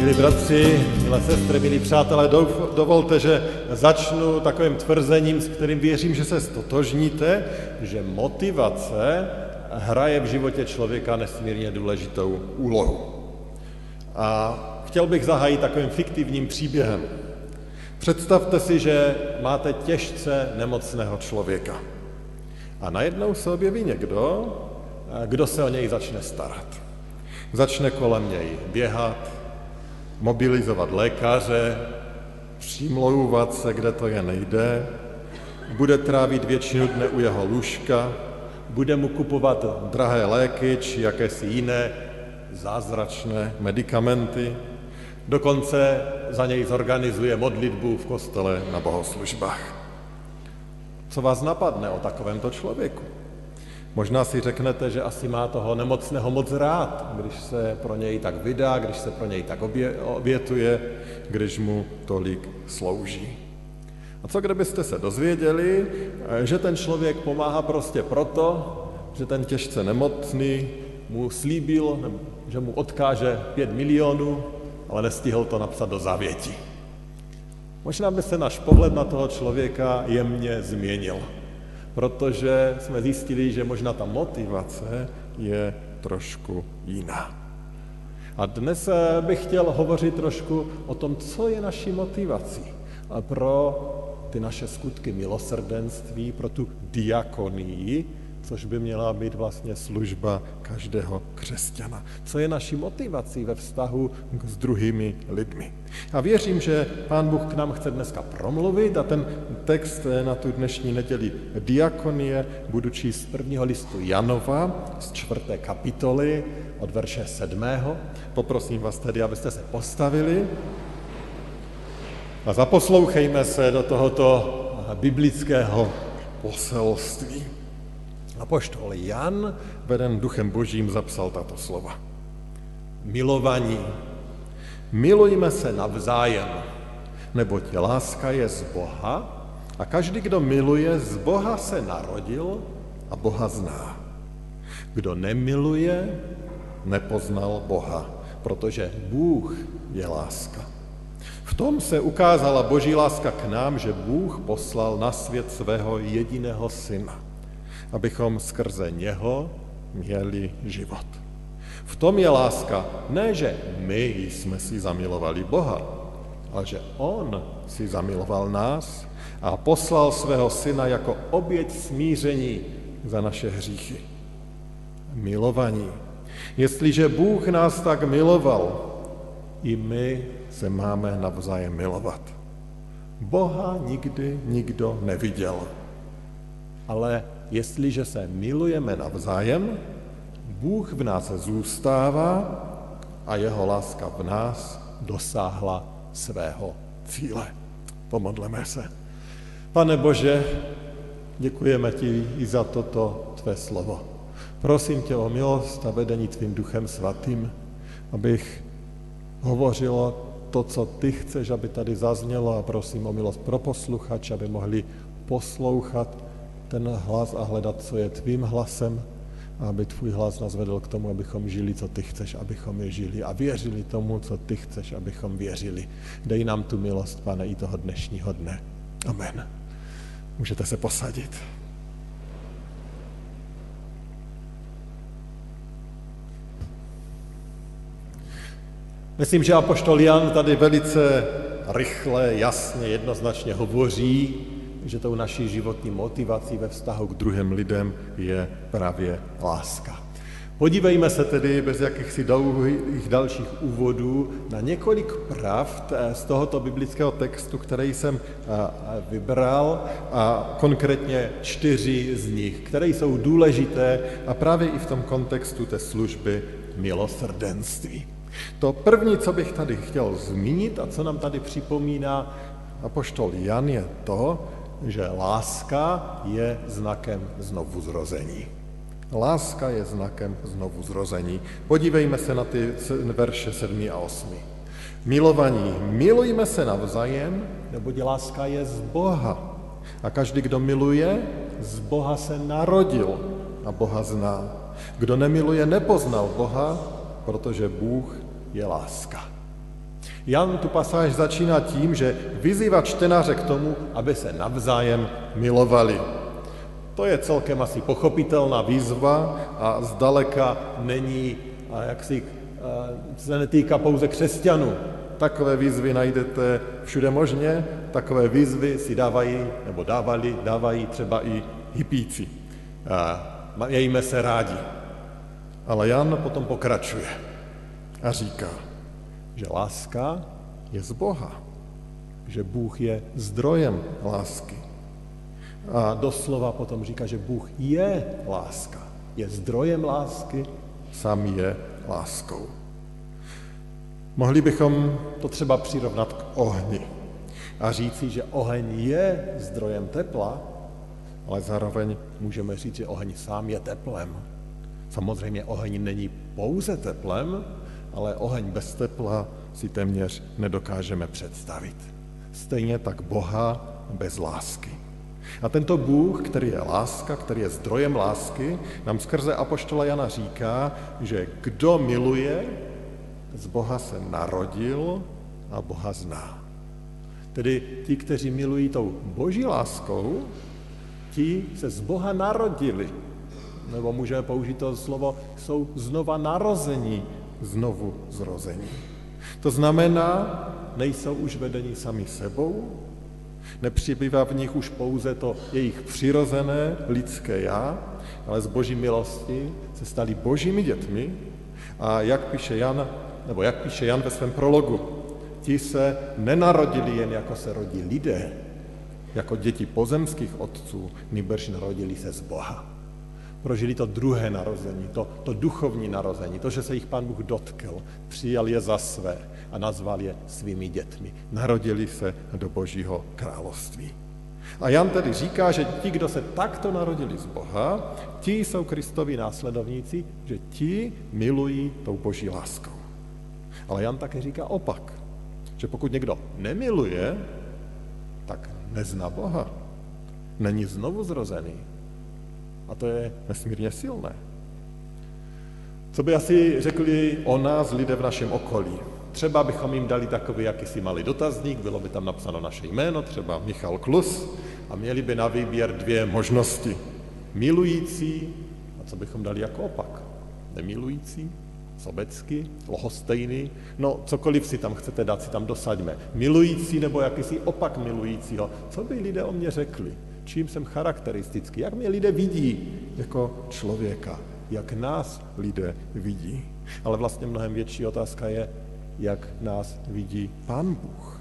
Milí bratři, milé sestry, milí přátelé, dovolte, že začnu takovým tvrzením, s kterým věřím, že se stotožníte, že motivace hraje v životě člověka nesmírně důležitou úlohu. A chtěl bych zahájit takovým fiktivním příběhem. Představte si, že máte těžce nemocného člověka. A najednou se objeví někdo, kdo se o něj začne starat. Začne kolem něj běhat, mobilizovat lékaře, přimlouvat se, kde to je nejde, bude trávit většinu dne u jeho lůžka, bude mu kupovat drahé léky či jakési jiné zázračné medicamenty, dokonce za něj zorganizuje modlitbu v kostele na bohoslužbách. Co vás napadne o takovémto člověku? Možná si řeknete, že asi má toho nemocného moc rád, když se pro něj tak vydá, když se pro něj tak obětuje, když mu tolik slouží. A co kdybyste se dozvěděli, že ten člověk pomáhá prostě proto, že ten těžce nemocný mu slíbil, že mu odkáže pět milionů, ale nestihl to napsat do zavěti. Možná by se náš pohled na toho člověka jemně změnil protože jsme zjistili, že možná ta motivace je trošku jiná. A dnes eh, bych chtěl hovořit trošku o tom, co je naší motivací pro ty naše skutky milosrdenství, pro tu diakonii, což by měla být vlastně služba každého křesťana. Co je naší motivací ve vztahu s druhými lidmi. A věřím, že Pán Bůh k nám chce dneska promluvit a ten text na tu dnešní neděli diakonie budu číst z prvního listu Janova z čtvrté kapitoly od verše sedmého. Poprosím vás tedy, abyste se postavili a zaposlouchejme se do tohoto biblického poselství. Apoštol Jan, veden duchem božím, zapsal tato slova. Milovaní, milujme se navzájem, neboť láska je z Boha a každý, kdo miluje, z Boha se narodil a Boha zná. Kdo nemiluje, nepoznal Boha, protože Bůh je láska. V tom se ukázala boží láska k nám, že Bůh poslal na svět svého jediného syna abychom skrze něho měli život. V tom je láska, ne, že my jsme si zamilovali Boha, ale že On si zamiloval nás a poslal svého syna jako oběť smíření za naše hříchy. Milovaní. Jestliže Bůh nás tak miloval, i my se máme navzájem milovat. Boha nikdy nikdo neviděl, ale jestliže se milujeme navzájem, Bůh v nás zůstává a jeho láska v nás dosáhla svého cíle. Pomodleme se. Pane Bože, děkujeme ti i za toto tvé slovo. Prosím tě o milost a vedení tvým duchem svatým, abych hovořilo to, co ty chceš, aby tady zaznělo a prosím o milost pro posluchač, aby mohli poslouchat ten hlas a hledat, co je tvým hlasem, aby tvůj hlas nás vedl k tomu, abychom žili, co ty chceš, abychom je žili a věřili tomu, co ty chceš, abychom věřili. Dej nám tu milost, pane, i toho dnešního dne. Amen. Můžete se posadit. Myslím, že Apoštol Jan tady velice rychle, jasně, jednoznačně hovoří že tou naší životní motivací ve vztahu k druhým lidem je právě láska. Podívejme se tedy bez jakýchsi dlouhých dalších úvodů na několik pravd eh, z tohoto biblického textu, který jsem eh, vybral, a konkrétně čtyři z nich, které jsou důležité a právě i v tom kontextu té služby milosrdenství. To první, co bych tady chtěl zmínit a co nám tady připomíná apoštol Jan, je to, že láska je znakem znovu zrození. Láska je znakem znovu zrození. Podívejme se na ty verše 7 a 8. Milovaní, milujme se navzájem, neboť láska je z Boha. A každý, kdo miluje, z Boha se narodil a Boha zná. Kdo nemiluje, nepoznal Boha, protože Bůh je láska. Jan tu pasáž začíná tím, že vyzývá čtenáře k tomu, aby se navzájem milovali. To je celkem asi pochopitelná výzva a zdaleka není, jak si se netýká pouze křesťanů. Takové výzvy najdete všude možně, takové výzvy si dávají, nebo dávali, dávají třeba i hypíci. Mějme se rádi. Ale Jan potom pokračuje a říká, že láska je z Boha, že Bůh je zdrojem lásky. A doslova potom říká, že Bůh je láska, je zdrojem lásky, sám je láskou. Mohli bychom to třeba přirovnat k ohni a říci, že oheň je zdrojem tepla, ale zároveň můžeme říct, že oheň sám je teplem. Samozřejmě oheň není pouze teplem, ale oheň bez tepla si téměř nedokážeme představit. Stejně tak Boha bez lásky. A tento Bůh, který je láska, který je zdrojem lásky, nám skrze Apoštola Jana říká, že kdo miluje, z Boha se narodil a Boha zná. Tedy ti, kteří milují tou boží láskou, ti se z Boha narodili. Nebo můžeme použít to slovo, jsou znova narození, znovu zrození. To znamená, nejsou už vedení sami sebou, nepřibývá v nich už pouze to jejich přirozené lidské já, ale z boží milosti se stali božími dětmi a jak píše Jan, nebo jak píše Jan ve svém prologu, ti se nenarodili jen jako se rodí lidé, jako děti pozemských otců, nýbrž narodili se z Boha. Prožili to druhé narození, to, to duchovní narození, to, že se jich pán Bůh dotkl, přijal je za své a nazval je svými dětmi. Narodili se do Božího království. A Jan tedy říká, že ti, kdo se takto narodili z Boha, ti jsou Kristovi následovníci, že ti milují tou Boží láskou. Ale Jan také říká opak, že pokud někdo nemiluje, tak nezná Boha. Není znovu zrozený. A to je nesmírně silné. Co by asi řekli o nás lidé v našem okolí? Třeba bychom jim dali takový jakýsi malý dotazník, bylo by tam napsáno naše jméno, třeba Michal Klus, a měli by na výběr dvě možnosti. Milující, a co bychom dali jako opak? Nemilující, sobecky, lohostejný, no cokoliv si tam chcete dát, si tam dosaďme. Milující nebo jakýsi opak milujícího. Co by lidé o mě řekli? Čím jsem charakteristický? Jak mě lidé vidí jako člověka? Jak nás lidé vidí? Ale vlastně mnohem větší otázka je, jak nás vidí Pán Bůh.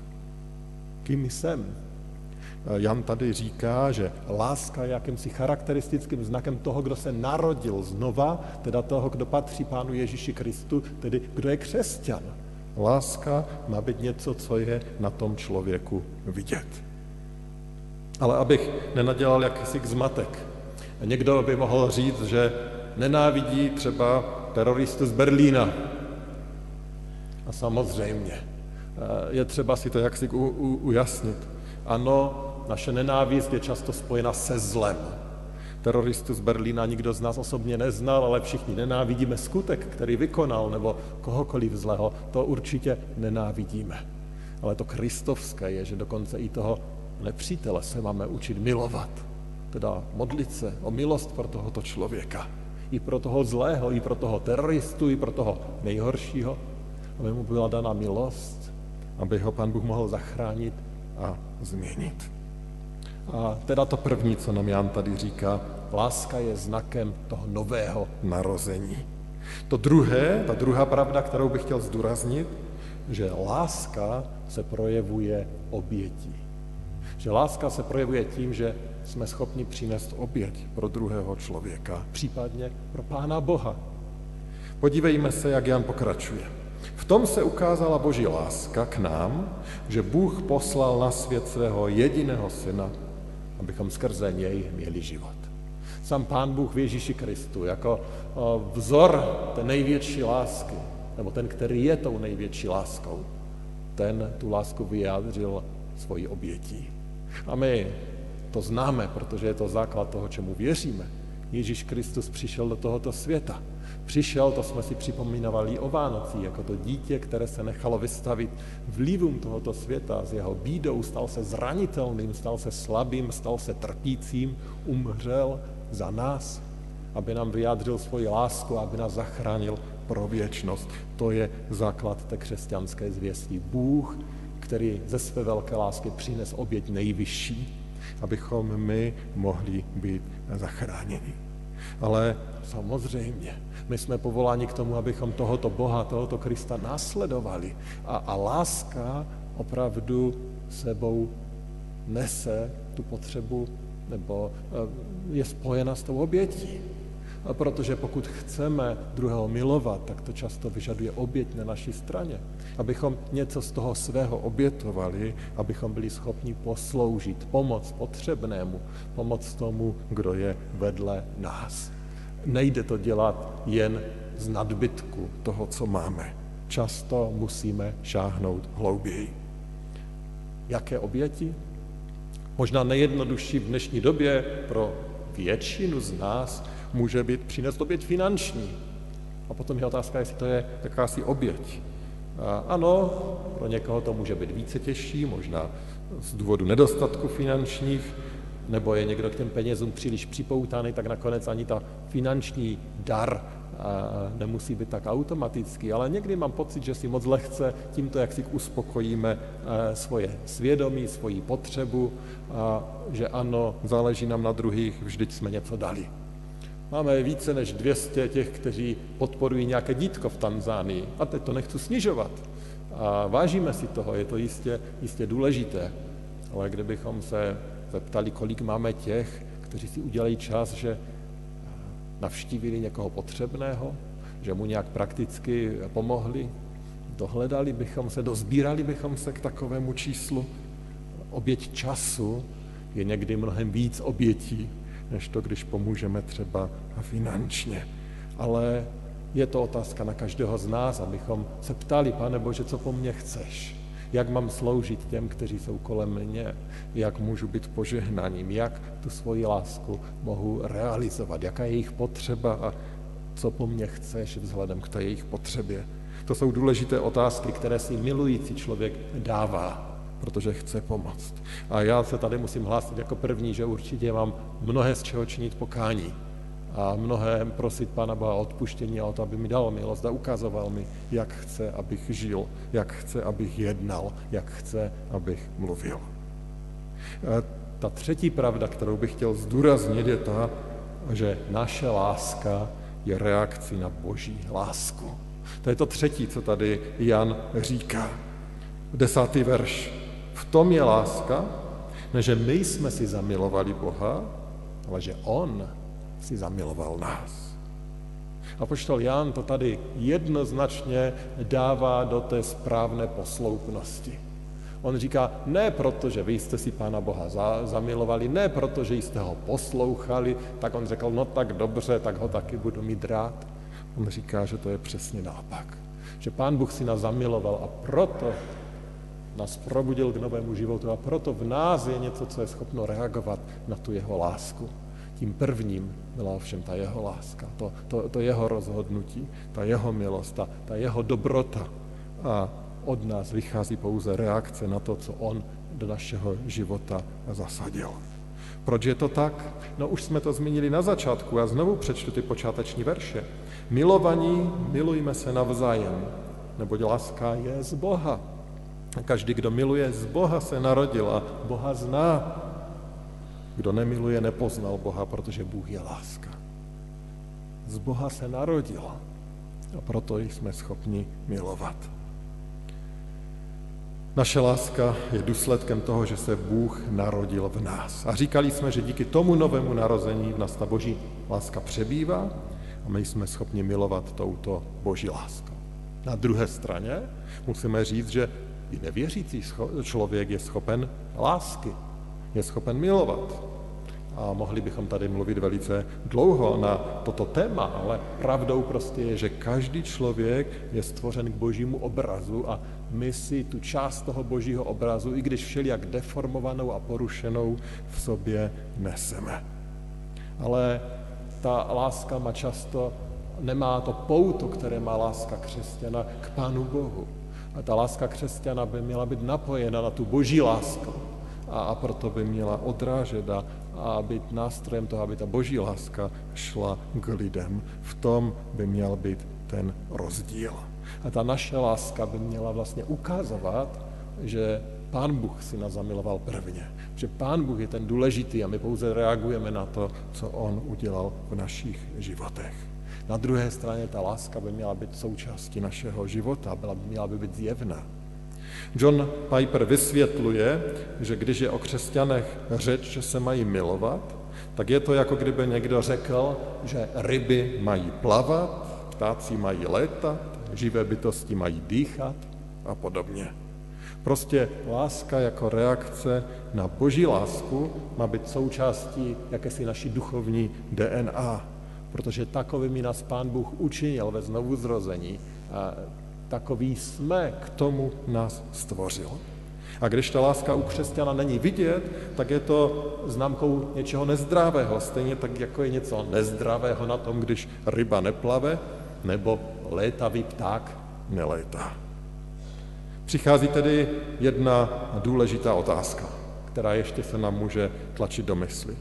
Kým jsem? Jan tady říká, že láska je jakýmsi charakteristickým znakem toho, kdo se narodil znova, teda toho, kdo patří Pánu Ježíši Kristu, tedy kdo je křesťan. Láska má být něco, co je na tom člověku vidět. Ale abych nenadělal jakýsi zmatek. Někdo by mohl říct, že nenávidí třeba teroristu z Berlína. A samozřejmě, eh, je třeba si to jaksi u, u, ujasnit. Ano, naše nenávist je často spojena se zlem. Teroristu z Berlína nikdo z nás osobně neznal, ale všichni nenávidíme skutek, který vykonal, nebo kohokoliv zlého. To určitě nenávidíme. Ale to kristovské je, že dokonce i toho nepřítele se máme učit milovat. Teda modlit se o milost pro tohoto člověka. I pro toho zlého, i pro toho teroristu, i pro toho nejhoršího. Aby mu byla dana milost, aby ho pan Bůh mohl zachránit a změnit. A teda to první, co nám Jan tady říká, láska je znakem toho nového narození. To druhé, ta druhá pravda, kterou bych chtěl zdůraznit, že láska se projevuje obětí. Že láska se projevuje tím, že jsme schopni přinést oběť pro druhého člověka, případně pro Pána Boha. Podívejme se, jak Jan pokračuje. V tom se ukázala boží láska k nám, že Bůh poslal na svět svého jediného syna, abychom skrze něj měli život. Sam Pán Bůh v Ježíši Kristu jako vzor té největší lásky, nebo ten, který je tou největší láskou, ten tu lásku vyjádřil svojí obětí. A my to známe, protože je to základ toho, čemu věříme. Ježíš Kristus přišel do tohoto světa. Přišel, to jsme si připomínali o Vánocí, jako to dítě, které se nechalo vystavit vlivům tohoto světa, s jeho bídou, stal se zranitelným, stal se slabým, stal se trpícím, umřel za nás, aby nám vyjádřil svoji lásku, aby nás zachránil pro věčnost. To je základ té křesťanské zvěstí. Bůh, který ze své velké lásky přines oběť nejvyšší, abychom my mohli být zachráněni. Ale samozřejmě, my jsme povoláni k tomu, abychom tohoto Boha, tohoto Krista následovali. A, a láska opravdu sebou nese tu potřebu nebo eh, je spojena s tou obětí. Protože pokud chceme druhého milovat, tak to často vyžaduje oběť na naší straně. Abychom něco z toho svého obětovali, abychom byli schopni posloužit, pomoc potřebnému, pomoc tomu, kdo je vedle nás. Nejde to dělat jen z nadbytku toho, co máme. Často musíme šáhnout hlouběji. Jaké oběti? Možná nejjednodušší v dnešní době pro většinu z nás může být přinést oběť finanční. A potom je otázka, jestli to je jakási oběť. Ano, pro někoho to může být více těžší, možná z důvodu nedostatku finančních, nebo je někdo k těm penězům příliš připoutaný, tak nakonec ani ta finanční dar nemusí být tak automatický, ale někdy mám pocit, že si moc lehce tímto, jak si uspokojíme svoje svědomí, svoji potřebu, že ano, záleží nám na druhých, vždyť jsme něco dali. Máme více než 200 těch, kteří podporují nějaké dítko v Tanzánii. A teď to nechci snižovat. A vážíme si toho, je to jistě, jistě důležité. Ale kdybychom se zeptali, kolik máme těch, kteří si udělají čas, že navštívili někoho potřebného, že mu nějak prakticky pomohli, dohledali bychom se, dozbírali bychom se k takovému číslu. Oběť času je někdy mnohem víc obětí, než to, když pomůžeme třeba finančně. Ale je to otázka na každého z nás, abychom se ptali, pane Bože, co po mně chceš? Jak mám sloužit těm, kteří jsou kolem mě? Jak můžu být požehnaním? Jak tu svoji lásku mohu realizovat? Jaká je jejich potřeba a co po mně chceš vzhledem k té jejich potřebě? To jsou důležité otázky, které si milující člověk dává protože chce pomoct. A já se tady musím hlásit jako první, že určitě mám mnohé z čeho činit pokání a mnohé prosit Pána Boha odpuštění a o to, aby mi dal milost a ukazoval mi, jak chce, abych žil, jak chce, abych jednal, jak chce, abych mluvil. A ta třetí pravda, kterou bych chtěl zdůraznit, je ta, že naše láska je reakcí na boží lásku. To je to třetí, co tady Jan říká. Desátý verš. V tom je láska, ne že my jsme si zamilovali Boha, ale že On si zamiloval nás. A poštol Jan to tady jednoznačně dává do té správné posloupnosti. On říká, ne proto, že vy jste si Pána Boha za, zamilovali, ne proto, že jste ho poslouchali, tak on řekl, no tak dobře, tak ho taky budu mít rád. On říká, že to je přesně naopak. Že Pán Bůh si nás zamiloval a proto nás probudil k novému životu a proto v nás je něco, co je schopno reagovat na tu jeho lásku. Tím prvním byla ovšem ta jeho láska, to, to, to jeho rozhodnutí, ta jeho milost, ta, ta jeho dobrota. A od nás vychází pouze reakce na to, co on do našeho života zasadil. Proč je to tak? No už jsme to zmínili na začátku, já znovu přečtu ty počáteční verše. Milovaní, milujme se navzájem, neboť láska je z Boha. Každý, kdo miluje, z Boha se narodil a Boha zná. Kdo nemiluje, nepoznal Boha, protože Bůh je láska. Z Boha se narodil a proto jsme schopni milovat. Naše láska je důsledkem toho, že se Bůh narodil v nás. A říkali jsme, že díky tomu novému narození v nás ta boží láska přebývá a my jsme schopni milovat touto boží láskou. Na druhé straně musíme říct, že i nevěřící člověk je schopen lásky, je schopen milovat. A mohli bychom tady mluvit velice dlouho na toto téma, ale pravdou prostě je, že každý člověk je stvořen k božímu obrazu a my si tu část toho božího obrazu, i když všelijak deformovanou a porušenou, v sobě neseme. Ale ta láska má často, nemá to pouto, které má láska křesťana k Pánu Bohu. A ta láska křesťana by měla být napojena na tu boží lásku a, a proto by měla odrážet a, a být nástrojem toho, aby ta boží láska šla k lidem. V tom by měl být ten rozdíl. A ta naše láska by měla vlastně ukazovat, že Pán Bůh si nás zamiloval prvně. Že Pán Bůh je ten důležitý a my pouze reagujeme na to, co On udělal v našich životech. Na druhé straně ta láska by měla být součástí našeho života, byla by měla by být zjevná. John Piper vysvětluje, že když je o křesťanech řeč, že se mají milovat, tak je to jako kdyby někdo řekl, že ryby mají plavat, ptáci mají létat, živé bytosti mají dýchat a podobně. Prostě láska jako reakce na boží lásku má být součástí jakési naší duchovní DNA, protože takovými nás Pán Bůh učinil ve znovuzrození a takový jsme, k tomu nás stvořil. A když ta láska u křesťana není vidět, tak je to známkou něčeho nezdravého. Stejně tak, jako je něco nezdravého na tom, když ryba neplave, nebo létavý pták nelétá. Přichází tedy jedna důležitá otázka, která ještě se nám může tlačit do mysli.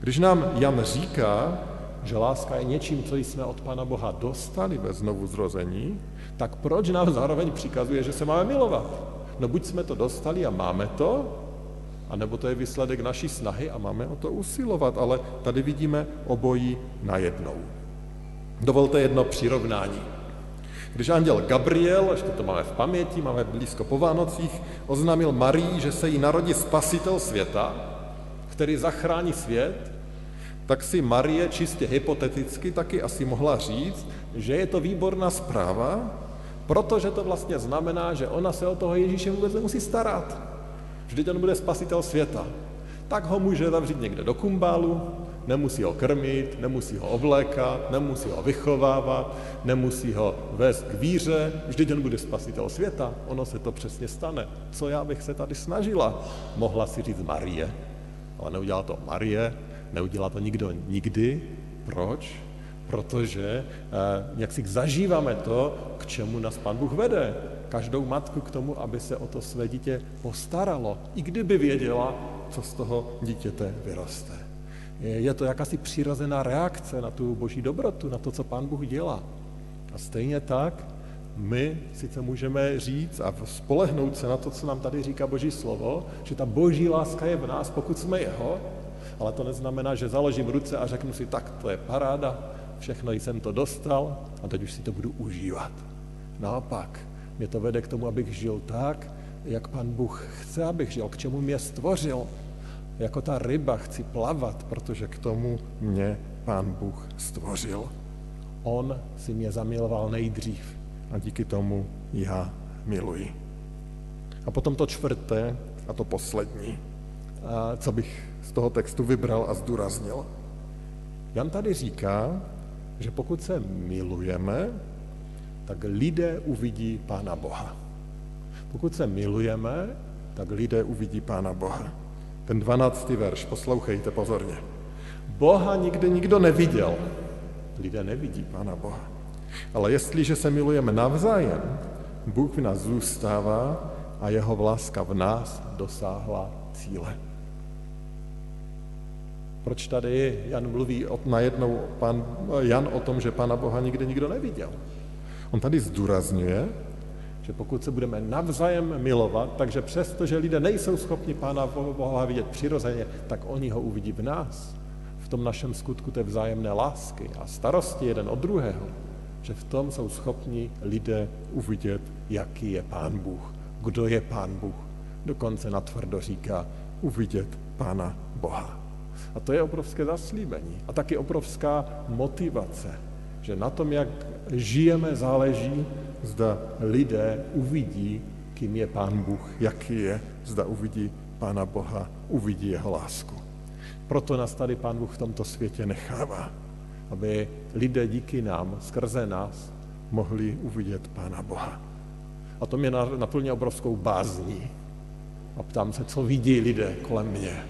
Když nám Jan říká, že láska je něčím, co jsme od Pana Boha dostali ve znovu zrození, tak proč nám zároveň přikazuje, že se máme milovat? No buď jsme to dostali a máme to, anebo to je výsledek naší snahy a máme o to usilovat, ale tady vidíme obojí najednou. Dovolte jedno přirovnání. Když anděl Gabriel, ještě to máme v paměti, máme blízko po Vánocích, oznámil Marii, že se jí narodí spasitel světa, který zachrání svět, tak si Marie čistě hypoteticky taky asi mohla říct, že je to výborná zpráva, protože to vlastně znamená, že ona se o toho Ježíše vůbec nemusí starat. Vždyť on bude spasitel světa. Tak ho může zavřít někde do kumbálu, nemusí ho krmit, nemusí ho ovlékat, nemusí ho vychovávat, nemusí ho vést k víře, vždyť on bude spasitel světa, ono se to přesně stane. Co já bych se tady snažila? Mohla si říct Marie, ale neudělala to Marie, neudělá to nikdo nikdy. Proč? Protože eh, jak si zažíváme to, k čemu nás Pán Bůh vede. Každou matku k tomu, aby se o to své dítě postaralo, i kdyby věděla, co z toho dítěte vyroste. Je to jakási přirozená reakce na tu boží dobrotu, na to, co Pán Bůh dělá. A stejně tak my sice můžeme říct a spolehnout se na to, co nám tady říká Boží slovo, že ta boží láska je v nás, pokud jsme jeho, ale to neznamená, že založím ruce a řeknu si, tak to je paráda, všechno jsem to dostal a teď už si to budu užívat. Naopak, mě to vede k tomu, abych žil tak, jak pan Bůh chce, abych žil, k čemu mě stvořil. Jako ta ryba chci plavat, protože k tomu mě pán Bůh stvořil. On si mě zamiloval nejdřív a díky tomu já miluji. A potom to čtvrté a to poslední, co bych z toho textu vybral a zdůraznil. Jan tady říká, že pokud se milujeme, tak lidé uvidí Pána Boha. Pokud se milujeme, tak lidé uvidí Pána Boha. Ten 12. verš, poslouchejte pozorně. Boha nikdy nikdo neviděl. Lidé nevidí Pána Boha. Ale jestliže se milujeme navzájem, Bůh v nás zůstává a jeho láska v nás dosáhla cíle. Proč tady Jan mluví najednou pan, Jan o tom, že Pana Boha nikdy nikdo neviděl? On tady zdůrazňuje, že pokud se budeme navzájem milovat, takže přesto, že lidé nejsou schopni Pána Boha vidět přirozeně, tak oni ho uvidí v nás. V tom našem skutku té vzájemné lásky a starosti jeden od druhého, že v tom jsou schopni lidé uvidět, jaký je Pán Bůh, kdo je Pán Bůh. Dokonce natvrdo říká uvidět Pána Boha. A to je obrovské zaslíbení a taky obrovská motivace, že na tom, jak žijeme, záleží, zda lidé uvidí, kým je Pán Bůh, jaký je, zda uvidí Pána Boha, uvidí jeho lásku. Proto nás tady Pán Bůh v tomto světě nechává, aby lidé díky nám, skrze nás, mohli uvidět Pána Boha. A to mě naplně obrovskou bázní. A ptám se, co vidí lidé kolem mě.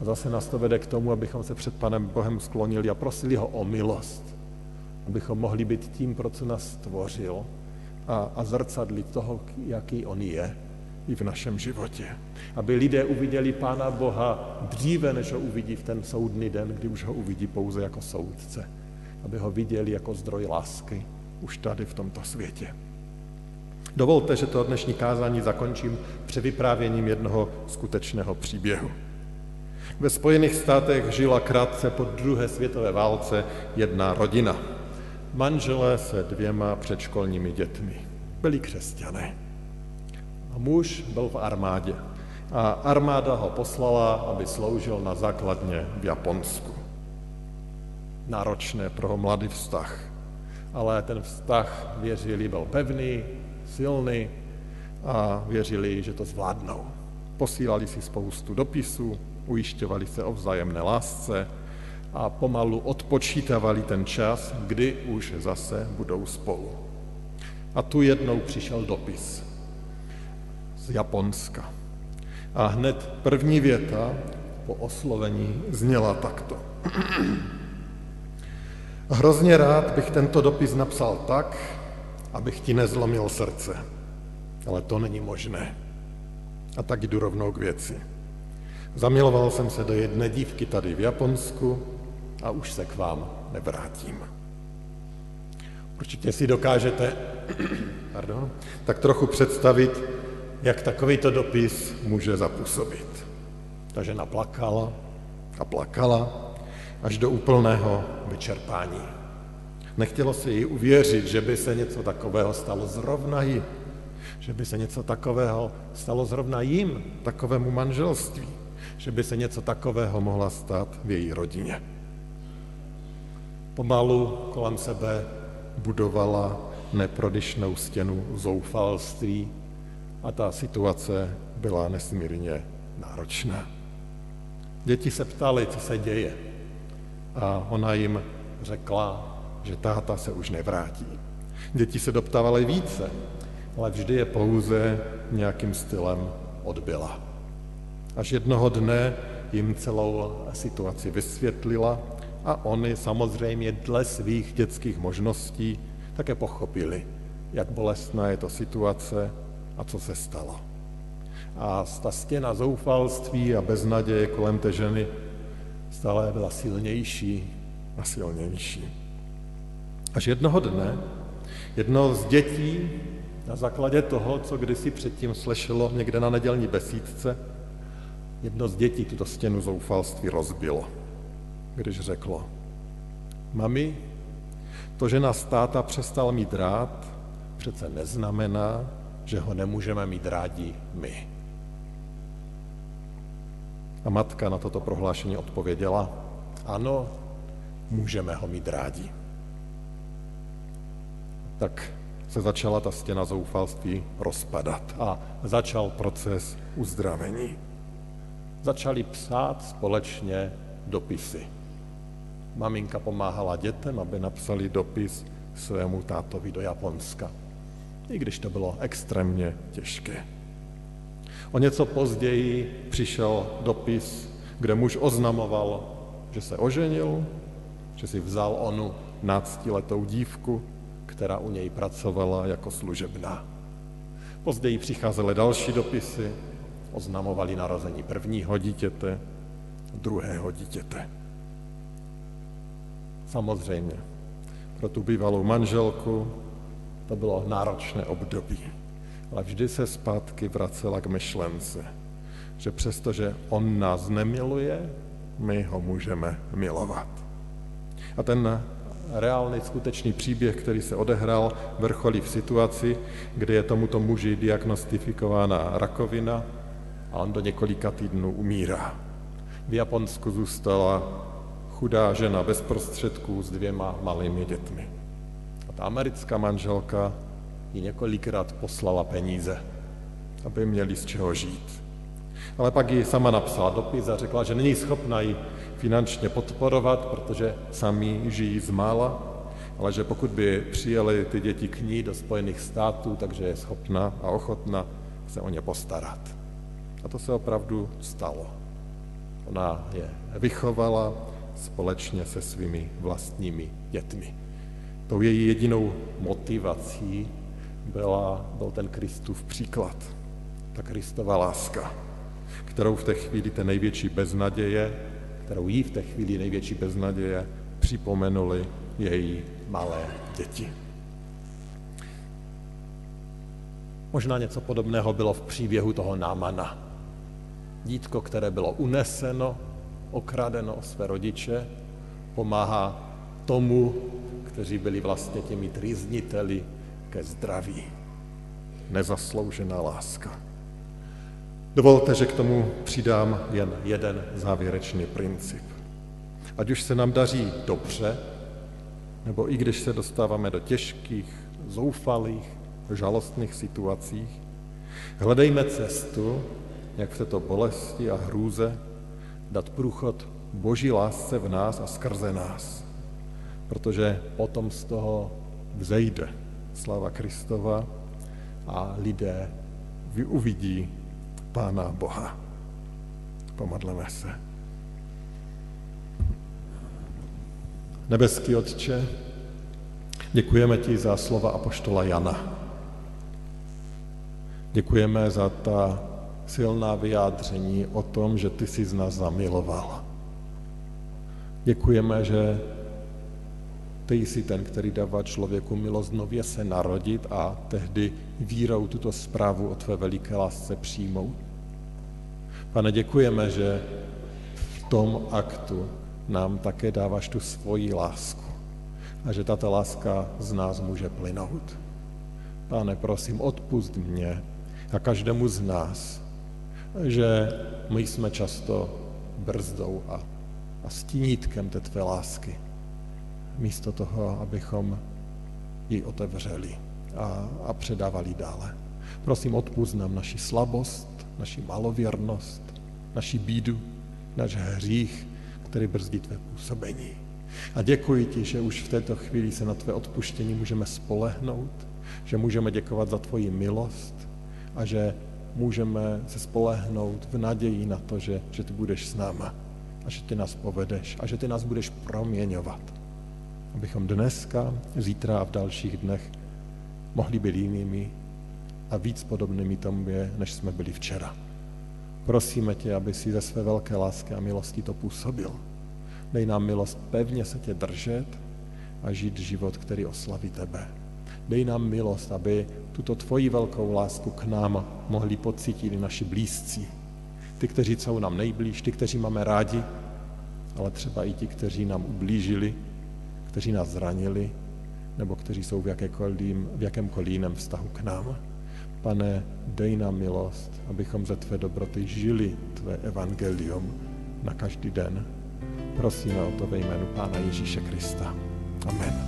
A zase nás to vede k tomu, abychom se před Panem Bohem sklonili a prosili ho o milost. Abychom mohli být tím, pro co nás stvořil a, a zrcadlit toho, jaký on je i v našem životě. Aby lidé uviděli Pána Boha dříve, než ho uvidí v ten soudný den, kdy už ho uvidí pouze jako soudce. Aby ho viděli jako zdroj lásky už tady v tomto světě. Dovolte, že to dnešní kázání zakončím převyprávěním jednoho skutečného příběhu. Ve Spojených státech žila krátce po druhé světové válce jedna rodina. Manželé se dvěma předškolními dětmi. Byli křesťané. A muž byl v armádě. A armáda ho poslala, aby sloužil na základně v Japonsku. Náročné pro mladý vztah. Ale ten vztah, věřili, byl pevný, silný a věřili, že to zvládnou. Posílali si spoustu dopisů, ujišťovali se o vzájemné lásce a pomalu odpočítavali ten čas, kdy už zase budou spolu. A tu jednou přišel dopis z Japonska. A hned první věta po oslovení zněla takto. Hrozně rád bych tento dopis napsal tak, abych ti nezlomil srdce. Ale to není možné. A tak jdu rovnou k věci. Zamiloval jsem se do jedné dívky tady v Japonsku a už se k vám nevrátím. Určitě si dokážete pardon, tak trochu představit, jak takovýto dopis může zapůsobit. Ta žena plakala a plakala až do úplného vyčerpání. Nechtělo se jí uvěřit, že by se něco takového stalo zrovna jí, že by se něco takového stalo zrovna jim, takovému manželství že by se něco takového mohla stát v její rodině. Pomalu kolem sebe budovala neprodyšnou stěnu zoufalství a ta situace byla nesmírně náročná. Děti se ptali, co se děje a ona jim řekla, že táta se už nevrátí. Děti se doptávaly více, ale vždy je pouze nějakým stylem odbyla až jednoho dne jim celou situaci vysvětlila a oni samozřejmě dle svých dětských možností také pochopili, jak bolestná je to situace a co se stalo. A ta stěna zoufalství a beznaděje kolem té ženy stále byla silnější a silnější. Až jednoho dne jedno z dětí na základě toho, co kdysi předtím slyšelo někde na nedělní besídce, Jedno z dětí tuto stěnu zoufalství rozbilo, když řeklo, mami, to, že nás táta přestal mít rád, přece neznamená, že ho nemůžeme mít rádi my. A matka na toto prohlášení odpověděla, ano, můžeme ho mít rádi. Tak se začala ta stěna zoufalství rozpadat a začal proces uzdravení začali psát společně dopisy. Maminka pomáhala dětem, aby napsali dopis svému tátovi do Japonska, i když to bylo extrémně těžké. O něco později přišel dopis, kde muž oznamoval, že se oženil, že si vzal onu náctiletou dívku, která u něj pracovala jako služebná. Později přicházely další dopisy, oznamovali narození prvního dítěte, druhého dítěte. Samozřejmě, pro tu bývalou manželku to bylo náročné období, ale vždy se zpátky vracela k myšlence, že přestože on nás nemiluje, my ho můžeme milovat. A ten reálný skutečný příběh, který se odehrál, vrcholí v situaci, kdy je tomuto muži diagnostikována rakovina a on do několika týdnů umírá. V Japonsku zůstala chudá žena bez prostředků s dvěma malými dětmi. A ta americká manželka jí několikrát poslala peníze, aby měli z čeho žít. Ale pak ji sama napsala dopis a řekla, že není schopna ji finančně podporovat, protože sami žijí z mála, ale že pokud by přijeli ty děti k ní do Spojených států, takže je schopna a ochotna se o ně postarat. A to se opravdu stalo. Ona je vychovala společně se svými vlastními dětmi. Tou její jedinou motivací byla, byl ten Kristův příklad, ta Kristova láska, kterou v té chvíli té největší beznaděje, kterou jí v té chvíli největší beznaděje připomenuli její malé děti. Možná něco podobného bylo v příběhu toho Námana. Dítko, které bylo uneseno, okradeno o své rodiče, pomáhá tomu, kteří byli vlastně těmi trýzniteli ke zdraví. Nezasloužená láska. Dovolte, že k tomu přidám jen jeden závěrečný princip. Ať už se nám daří dobře, nebo i když se dostáváme do těžkých, zoufalých, žalostných situacích, hledejme cestu, jak v této bolesti a hrůze dát průchod boží lásce v nás a skrze nás. Protože potom z toho vzejde slava Kristova a lidé uvidí Pána Boha. Pomodleme se. Nebeský Otče, děkujeme ti za slova apoštola Jana. Děkujeme za ta silná vyjádření o tom, že ty jsi z nás zamiloval. Děkujeme, že ty jsi ten, který dává člověku milost nově se narodit a tehdy vírou tuto zprávu o tvé veliké lásce přijmout. Pane, děkujeme, že v tom aktu nám také dáváš tu svoji lásku a že tato láska z nás může plynout. Pane, prosím, odpust mě a každému z nás, že my jsme často brzdou a, a stínítkem té tvé lásky, místo toho, abychom ji otevřeli a, a předávali dále. Prosím, odpust nám naši slabost, naši malověrnost, naši bídu, náš hřích, který brzdí tvé působení. A děkuji ti, že už v této chvíli se na tvé odpuštění můžeme spolehnout, že můžeme děkovat za tvoji milost a že můžeme se spolehnout v naději na to, že, že ty budeš s náma a že ty nás povedeš a že ty nás budeš proměňovat. Abychom dneska, zítra a v dalších dnech mohli být jinými a víc podobnými tomu, než jsme byli včera. Prosíme tě, aby si ze své velké lásky a milosti to působil. Dej nám milost pevně se tě držet a žít život, který oslaví tebe. Dej nám milost, aby tuto tvoji velkou lásku k nám mohli pocítit i naši blízcí. Ty, kteří jsou nám nejblíž, ty, kteří máme rádi, ale třeba i ti, kteří nám ublížili, kteří nás zranili, nebo kteří jsou v, v jakémkoliv jiném vztahu k nám. Pane, dej nám milost, abychom ze Tvé dobroty žili Tvé evangelium na každý den. Prosíme o to ve jménu Pána Ježíše Krista. Amen.